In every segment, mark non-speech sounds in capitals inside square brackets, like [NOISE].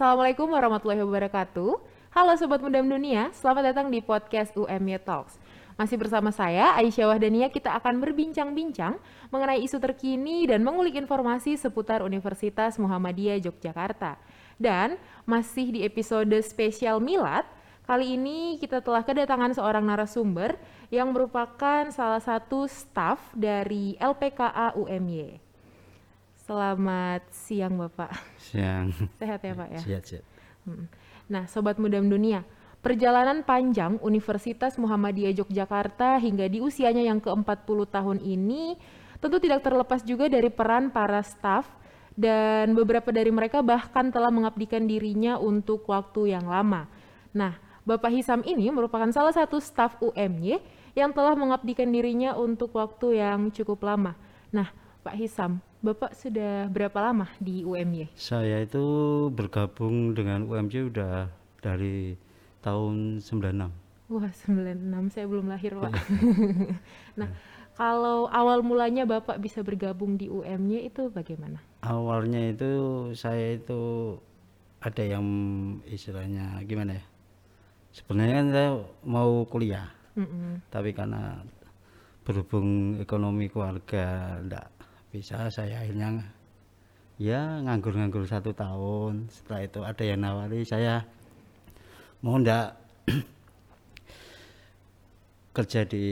Assalamualaikum warahmatullahi wabarakatuh. Halo Sobat Muda Dunia, selamat datang di podcast UMY Talks. Masih bersama saya, Aisyah Wahdania, kita akan berbincang-bincang mengenai isu terkini dan mengulik informasi seputar Universitas Muhammadiyah Yogyakarta. Dan masih di episode spesial Milad, kali ini kita telah kedatangan seorang narasumber yang merupakan salah satu staf dari LPKA UMY. Selamat siang Bapak. Siang. [LAUGHS] Sehat ya Pak ya? Sehat, sehat. Hmm. Nah Sobat Muda Dunia, perjalanan panjang Universitas Muhammadiyah Yogyakarta hingga di usianya yang ke-40 tahun ini tentu tidak terlepas juga dari peran para staf dan beberapa dari mereka bahkan telah mengabdikan dirinya untuk waktu yang lama. Nah, Bapak Hisam ini merupakan salah satu staf UMY yang telah mengabdikan dirinya untuk waktu yang cukup lama. Nah, Pak Hisam, Bapak sudah berapa lama di UMY? Saya itu bergabung dengan UMY udah dari tahun 96. Wah, 96 saya belum lahir, Pak. [LAUGHS] nah, kalau awal mulanya Bapak bisa bergabung di UMY itu bagaimana? Awalnya itu saya itu ada yang istilahnya gimana ya? Sebenarnya kan saya mau kuliah, Mm -mm. tapi karena berhubung ekonomi keluarga enggak bisa saya akhirnya ya nganggur-nganggur satu tahun. Setelah itu ada yang nawari saya mau ndak [CLEARS THROAT] kerja di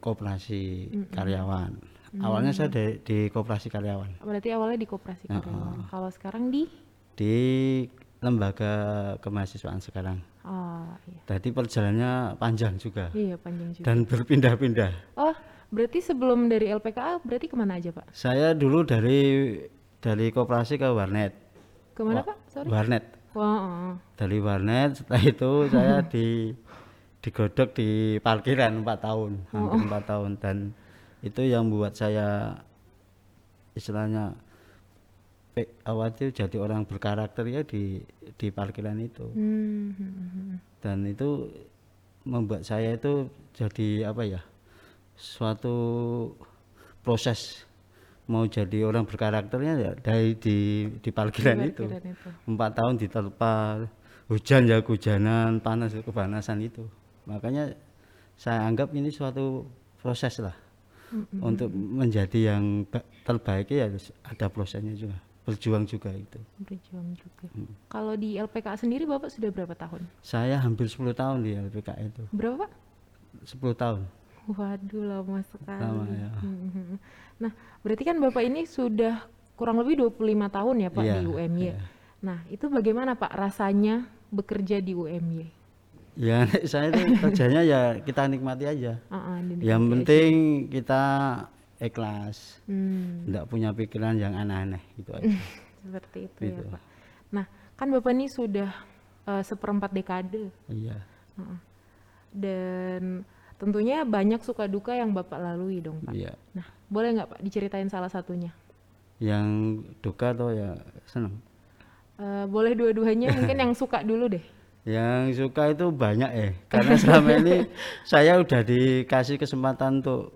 koperasi karyawan. Awalnya saya di, di koperasi karyawan. Berarti awalnya di koperasi Ya, karyawan. Kalau sekarang di? Di lembaga kemahasiswaan sekarang. Oh, iya. jadi perjalanannya panjang juga. Iya, panjang juga. dan berpindah-pindah. Oh, berarti sebelum dari LPKA berarti ke mana aja, Pak? saya dulu dari dari koperasi ke warnet Ke mana, Wah, Pak? Sorry. warnet Wah, oh. dari warnet setelah itu [LAUGHS] saya di digodok di parkiran empat tahun hampir empat tahun dan itu yang membuat saya istilahnya awal itu jadi orang berkarakter ya di di parkiran itu Hmm, hmm, hmm. dan itu membuat saya itu jadi apa ya suatu proses mau jadi orang berkarakternya ya dari di di parkiran, itu itu. empat tahun diterpa hujan ya hujanan panas ya kepanasan itu makanya saya anggap ini suatu proses lah untuk menjadi yang ba- terbaik ya harus ada prosesnya juga berjuang juga itu Berjuang juga. Hmm. Kalau di LPKA sendiri Bapak sudah berapa tahun? saya hampir 10 tahun di LPK itu Berapa, Pak? 10 tahun Waduh, lama sekali. Lama, ya. Hmm, hmm. Nah, berarti kan Bapak ini sudah kurang lebih 25 tahun ya Pak Iya, di UMY. iya. Nah, itu bagaimana Pak rasanya bekerja di UMY? ya [LAUGHS] saya itu kerjanya ya kita nikmati aja ah, di yang penting kita ikhlas. Hmm, tidak punya pikiran yang aneh-aneh gitu aja [LAUGHS] seperti itu Gitu. ya Pak. Nah, kan Bapak ini sudah eh, seperempat dekade. iya Heeh. Dan tentunya banyak suka duka yang Bapak lalui dong Pak. iya Nah, boleh nggak Pak diceritain salah satunya? yang duka tuh ya seneng Eh, boleh dua-duanya, mungkin yang suka dulu deh. [LAUGHS] Yang suka itu banyak ya, karena selama ini [LAUGHS] saya udah dikasih kesempatan untuk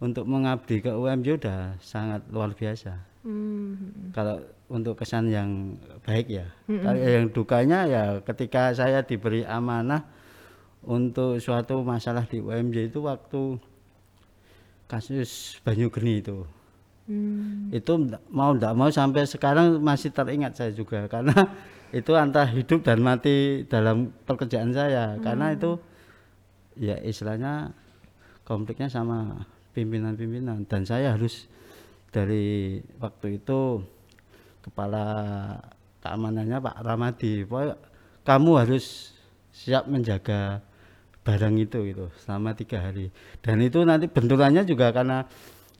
untuk mengabdi ke UMJ udah sangat luar biasa. Hmm, Kalau untuk kesan yang baik ya, kalau yang dukanya ya ketika saya diberi amanah untuk suatu masalah di UMJ itu waktu kasus Banyu Geni itu. Hmm, itu mau tidak mau sampai sekarang masih teringat saya juga karena [LAUGHS] itu antara hidup dan mati dalam pekerjaan saya. Karena itu ya istilahnya konfliknya sama pimpinan-pimpinan. Dan saya harus dari waktu itu kepala keamanannya Pak Ramadi kamu harus siap menjaga barang itu gitu selama tiga hari dan itu nanti benturannya juga karena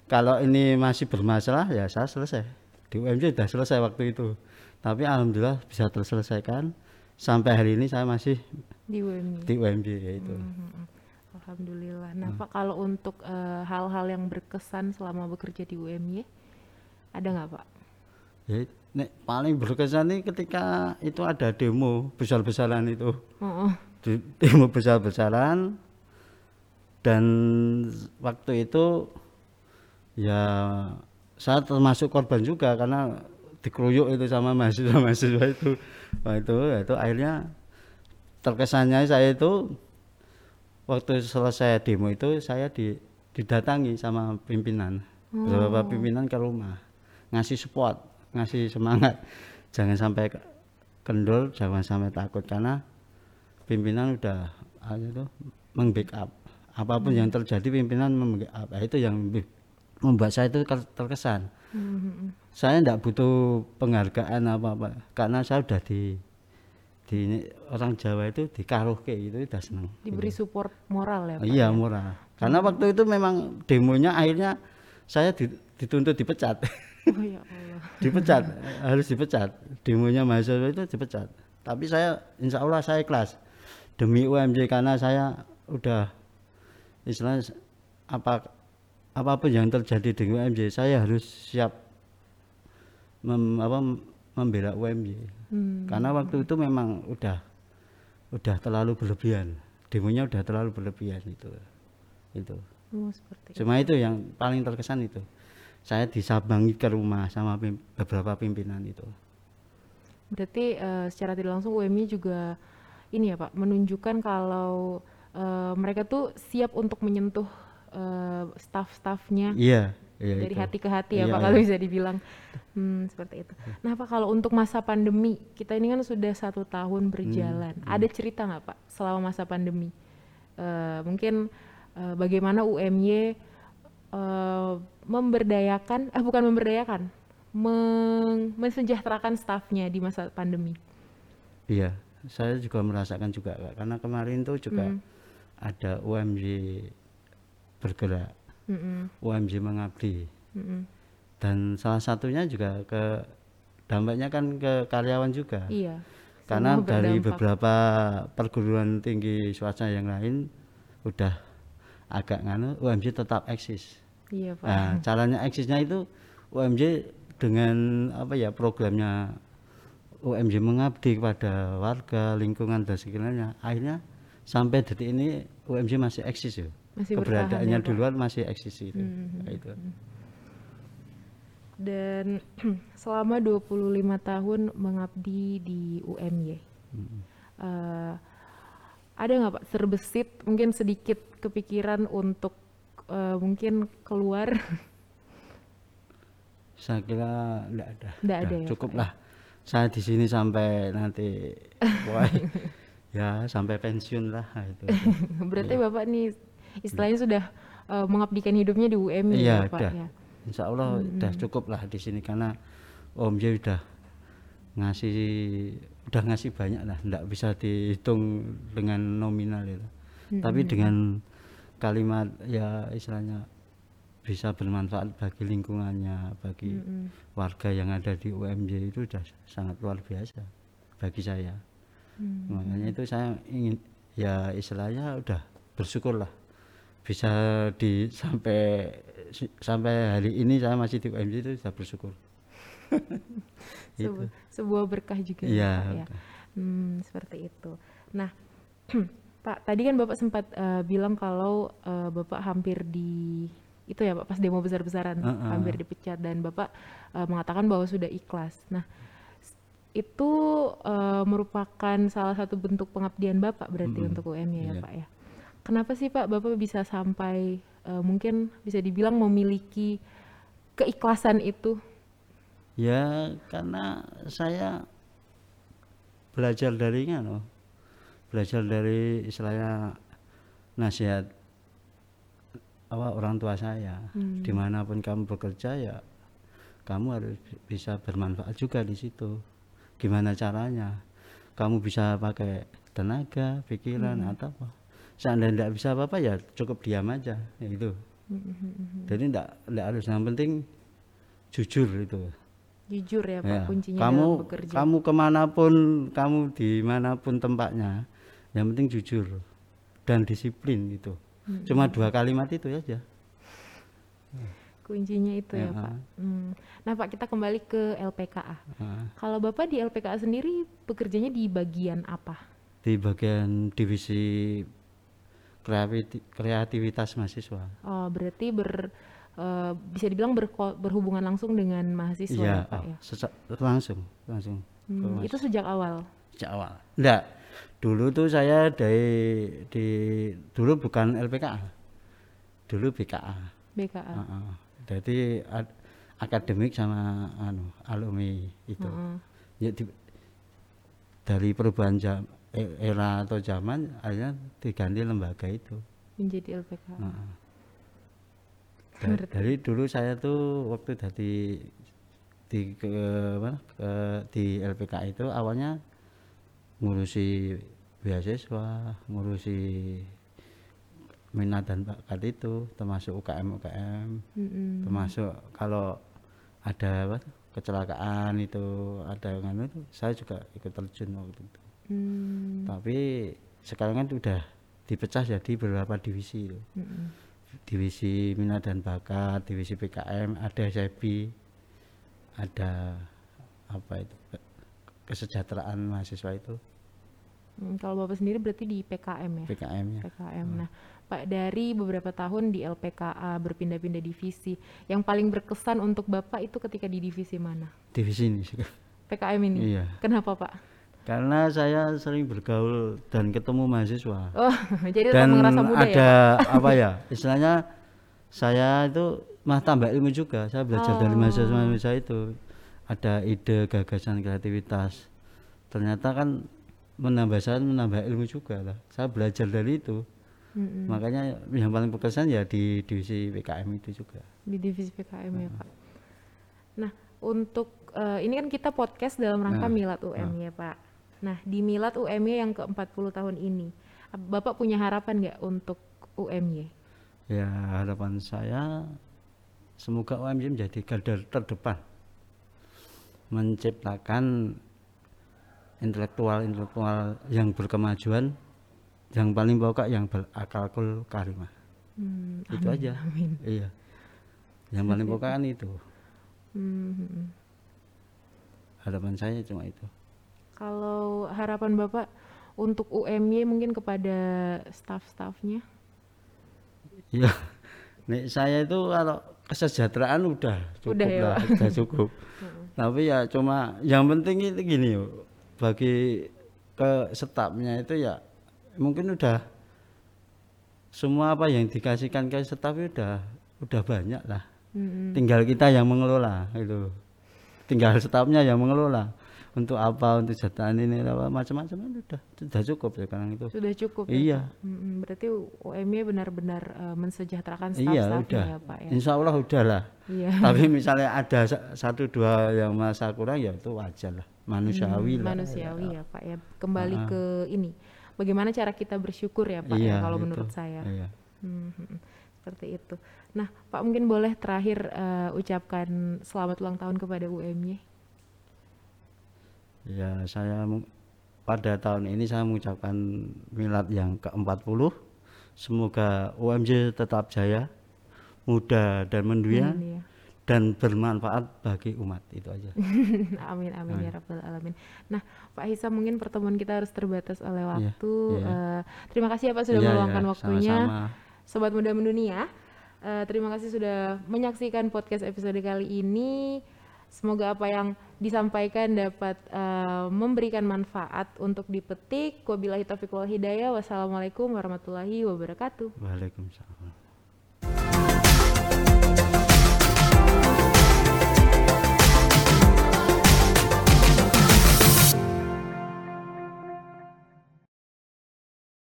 kalau ini masih bermasalah ya saya selesai di UMJ sudah selesai waktu itu tapi alhamdulillah bisa terselesaikan sampai hari ini saya masih di UMY. di UMJ ya itu Mhm. Alhamdulillah. Nah, Pak kalau untuk eh, hal-hal yang berkesan selama bekerja di UMY, ada nggak Pak? ya nek paling berkesan nih ketika itu ada demo besar-besaran itu Oh, Di- demo [LAUGHS] besar-besaran. Dan waktu itu ya saya termasuk korban juga karena dikeruyuk itu sama mahasiswa-mahasiswa itu. Wah itu itu akhirnya terkesannya saya itu waktu selesai demo itu saya di, didatangi sama pimpinan. Beberapa pimpinan ke rumah. Ngasih support ngasih semangat. Jangan sampai ke- kendor jangan sampai takut. Karena pimpinan udah ah, itu meng-backup. Apa pun yang terjadi pimpinan mem-backup Nah, itu yang membuat saya itu ter- terkesan. Hmm, saya tidak butuh penghargaan apa apa. Karena saya udah di di orang Jawa itu dikaruhke gitu udah seneng. Diberi support moral ya Pak? iya murah karena waktu itu memang demonya akhirnya saya di- dituntut dipecat. Oh ya Allah. [LAUGHS] dipecat harus dipecat. Demonya mahasiswa itu dipecat. Tapi saya insya Allah saya ikhlas demi UMJ karena saya udah istilahnya apa apa pun yang terjadi di UMJ saya harus siap mem, apa, membela UMJ Hmm. karena waktu itu memang udah udah terlalu berlebihan. Demonya udah terlalu berlebihan itu itu. Oh, seperti itu. cuma itu. yang paling terkesan itu. Saya disabangi ke rumah sama pim- beberapa pimpinan itu. Berarti eh, secara tidak langsung UMY juga ini ya Pak, menunjukkan kalau eh, mereka tuh siap untuk menyentuh eh, staff-staffnya iya iya dari itu. hati ke hati ya Iya, Pak iya. kalau bisa dibilang. Hmm, seperti itu. Nah Pak kalau untuk masa pandemi, kita ini kan sudah satu tahun berjalan. Hmm, Ada cerita nggak Pak selama masa pandemi? Eh, mungkin eh, bagaimana UMY eh, memberdayakan, eh bukan memberdayakan, meng- mensejahterakan stafnya di masa pandemi. iya saya juga merasakan juga Kak. karena kemarin tuh juga Hmm. ada UMJ bergerak Mm-mm, UMJ mengabdi mm-mm. dan salah satunya juga ke dampaknya kan ke karyawan juga Iya. karena semua dari berdampak. beberapa perguruan tinggi swasta yang lain udah agak nganu UMJ tetap eksis Iya Pak. Nah, caranya eksisnya itu UMJ dengan apa ya programnya UMJ mengabdi kepada warga, lingkungan dan sekitarnya. Akhirnya sampai detik ini UMJ masih eksis ya. Masih Keberadaannya ya, di luar masih eksis itu. Hmm, Nah, itu. Dan [CLEARS THROAT] selama 25 tahun mengabdi di UMY. Hmm. eh, ada nggak Pak terbesit mungkin sedikit kepikiran untuk eh, mungkin keluar [LAUGHS] Saya kira enggak ada. Nggak ada ya, Cukup Pak, lah. Saya di sini sampai nanti [LAUGHS] wah, ya sampai pensiun lah nah, itu. berarti Bapak nih istilahnya sudah eh, mengabdikan hidupnya di UMY Iya, ya Pak udah. ya. Insya Allah udah cukup lah di sini karena Om J udah ngasih udah ngasih banyak lah, nggak bisa dihitung dengan nominal itu. Tapi dengan kalimat ya istilahnya bisa bermanfaat bagi lingkungannya, bagi Mm-mm. warga yang ada di UMJ itu sudah sangat luar biasa bagi saya. Hmm. Makanya itu saya ingin ya istilahnya udah bersyukur lah bisa di sampai sampai hari ini saya masih di UMJ itu sudah bersyukur. [LAUGHS] Sebu- sebuah berkah juga ya, Iya. Ya. Hmm, seperti itu. Nah, [CLEARS THROAT] Pak, tadi kan Bapak sempat eh, bilang kalau eh, Bapak hampir di itu ya Pak pas demo besar-besaran Heeh. hampir dipecat dan Bapak eh, mengatakan bahwa sudah ikhlas. Nah, itu eh, merupakan salah satu bentuk pengabdian Bapak berarti Mm-mm. untuk UMY ya Iya. Pak ya. Kenapa sih Pak Bapak bisa sampai eh, mungkin bisa dibilang memiliki keikhlasan itu? Ya karena saya belajar dari no, belajar dari istilahnya nasihat apa orang tua saya. Hmm. Di mana pun kamu bekerja ya kamu harus bi- bisa bermanfaat juga di situ. Gimana caranya? Kamu bisa pakai tenaga, pikiran atau apa? Seandainya tidak bisa apa-apa ya cukup diam aja, ya itu. Jadi tidak tidak harus yang penting jujur itu. Jujur ya Pak Ya, kuncinya kamu dalam bekerja. kamu ke mana pun kamu di mana pun tempatnya yang penting jujur dan disiplin gitu Hmm. cuma dua kalimat itu aja Kuncinya itu ya, Ya. Pak. Hmm. Nah Pak kita kembali ke LPKA. Kalau Bapak di LPKA sendiri bekerjanya di bagian apa? di bagian divisi kreativitas mahasiswa Oh berarti ber eh, bisa dibilang berko- berhubungan langsung dengan mahasiswa Iya, ya Pak ya. seca- langsung, langsung. Hmm, itu sejak awal. Sejak awal. Enggak. Dulu tuh saya dari di dulu bukan LPKA. Dulu BKA. BKA. Heeh. Jadi ad- akademik sama anu alumni itu. Heeh. Ya di- dari perubahan jam, e- era atau zaman akhirnya diganti lembaga itu. Menjadi LPKA. Heeh. Da- dari dulu saya tuh waktu dari di ke mana ke di LPK itu awalnya ngurusi beasiswa, ngurusi minat dan bakat itu termasuk UKM UKM Mm-mm. termasuk kalau ada apa kecelakaan itu ada yang itu saya juga ikut terjun waktu itu Hmm, tapi sekarang kan udah dipecah jadi beberapa divisi itu mm-mm. divisi minat dan bakat divisi PKM ada SIB ada apa itu kesejahteraan mahasiswa itu Hmm, kalau Bapak sendiri berarti di PKM ya? PKM nya PKM. Nah, Pak dari beberapa tahun di LPKA berpindah-pindah divisi, yang paling berkesan untuk Bapak itu ketika di divisi mana? divisi ini sih. PKM ini. iya Kenapa Pak? karena saya sering bergaul dan ketemu mahasiswa Oh, [LAUGHS] jadi dan merasa muda ya? ada apa ya istilahnya saya itu mah tambah ilmu juga saya belajar dari Oh. mahasiswa-mahasiswa itu ada ide gagasan kreativitas ternyata kan menambah saya menambah ilmu juga lah saya belajar dari itu Mm-mm. makanya yang paling berkesan ya di divisi PKM itu juga Di divisi PKM ya Pak. Nah, untuk eh, ini kan kita podcast dalam rangka Nah, Milad UM ya Pak. Nah, di Milad UMY yang ke-40 tahun ini, Bapak punya harapan nggak untuk UMY? ya harapan saya semoga UMY menjadi garda terdepan menciptakan intelektual-intelektual yang berkemajuan yang paling pokok yang berakal karimah. Hmm, itu amin, aja. Amin. iya. Yang paling pokok kan itu. Hmm, hmm, harapan saya cuma itu. Kalau harapan Bapak untuk UMY mungkin kepada staf-stafnya? iya nek saya itu kalau kesejahteraan udah cukup Udah ya, lah udah cukup. Tapi ya cuma yang penting itu gini yo bagi ke stafnya itu ya mungkin udah semua apa yang dikasihkan ke staf itu udah udah banyak lah. Hmm, tinggal kita yang mengelola itu tinggal stafnya yang mengelola untuk apa untuk jatahan ini apa macam-macam itu udah sudah cukup sekarang itu Sudah cukup ya? iya Pak? Hmm, berarti UMY benar-benar eh, mensejahterakan iya staf-stafnya udah ya Pak ya? insya Allah udah lah Iya. tapi misalnya ada sa- satu dua yang masa kurang ya itu wajar lah manusiawi lah manusiawi ya Pak ya. Kembali ke ini, bagaimana cara kita bersyukur ya Pak ya iya kalau itu. menurut saya. iya. Hmm, hmm, hmm. seperti itu. Nah, Pak mungkin boleh terakhir eh, ucapkan selamat ulang tahun kepada UMY. Ya, saya pada tahun ini saya mengucapkan milad yang ke-40. Semoga UMJ tetap jaya, muda dan mendunia Amin ya. dan bermanfaat bagi umat. Itu aja. [LAUGHS] amin amin ya rabbal alamin. Nah, Pak Hisam mungkin pertemuan kita harus terbatas oleh waktu. iya. Eh, terima kasih ya Pak sudah Iya, meluangkan iya, waktunya. sama-sama. Sobat Muda Mendunia, eh, terima kasih sudah menyaksikan podcast episode kali ini. Semoga apa yang disampaikan dapat eh, memberikan manfaat untuk dipetik. Wabillahi taufiq wal hidayah. Wassalamualaikum warahmatullahi wabarakatuh. Waalaikumsalam.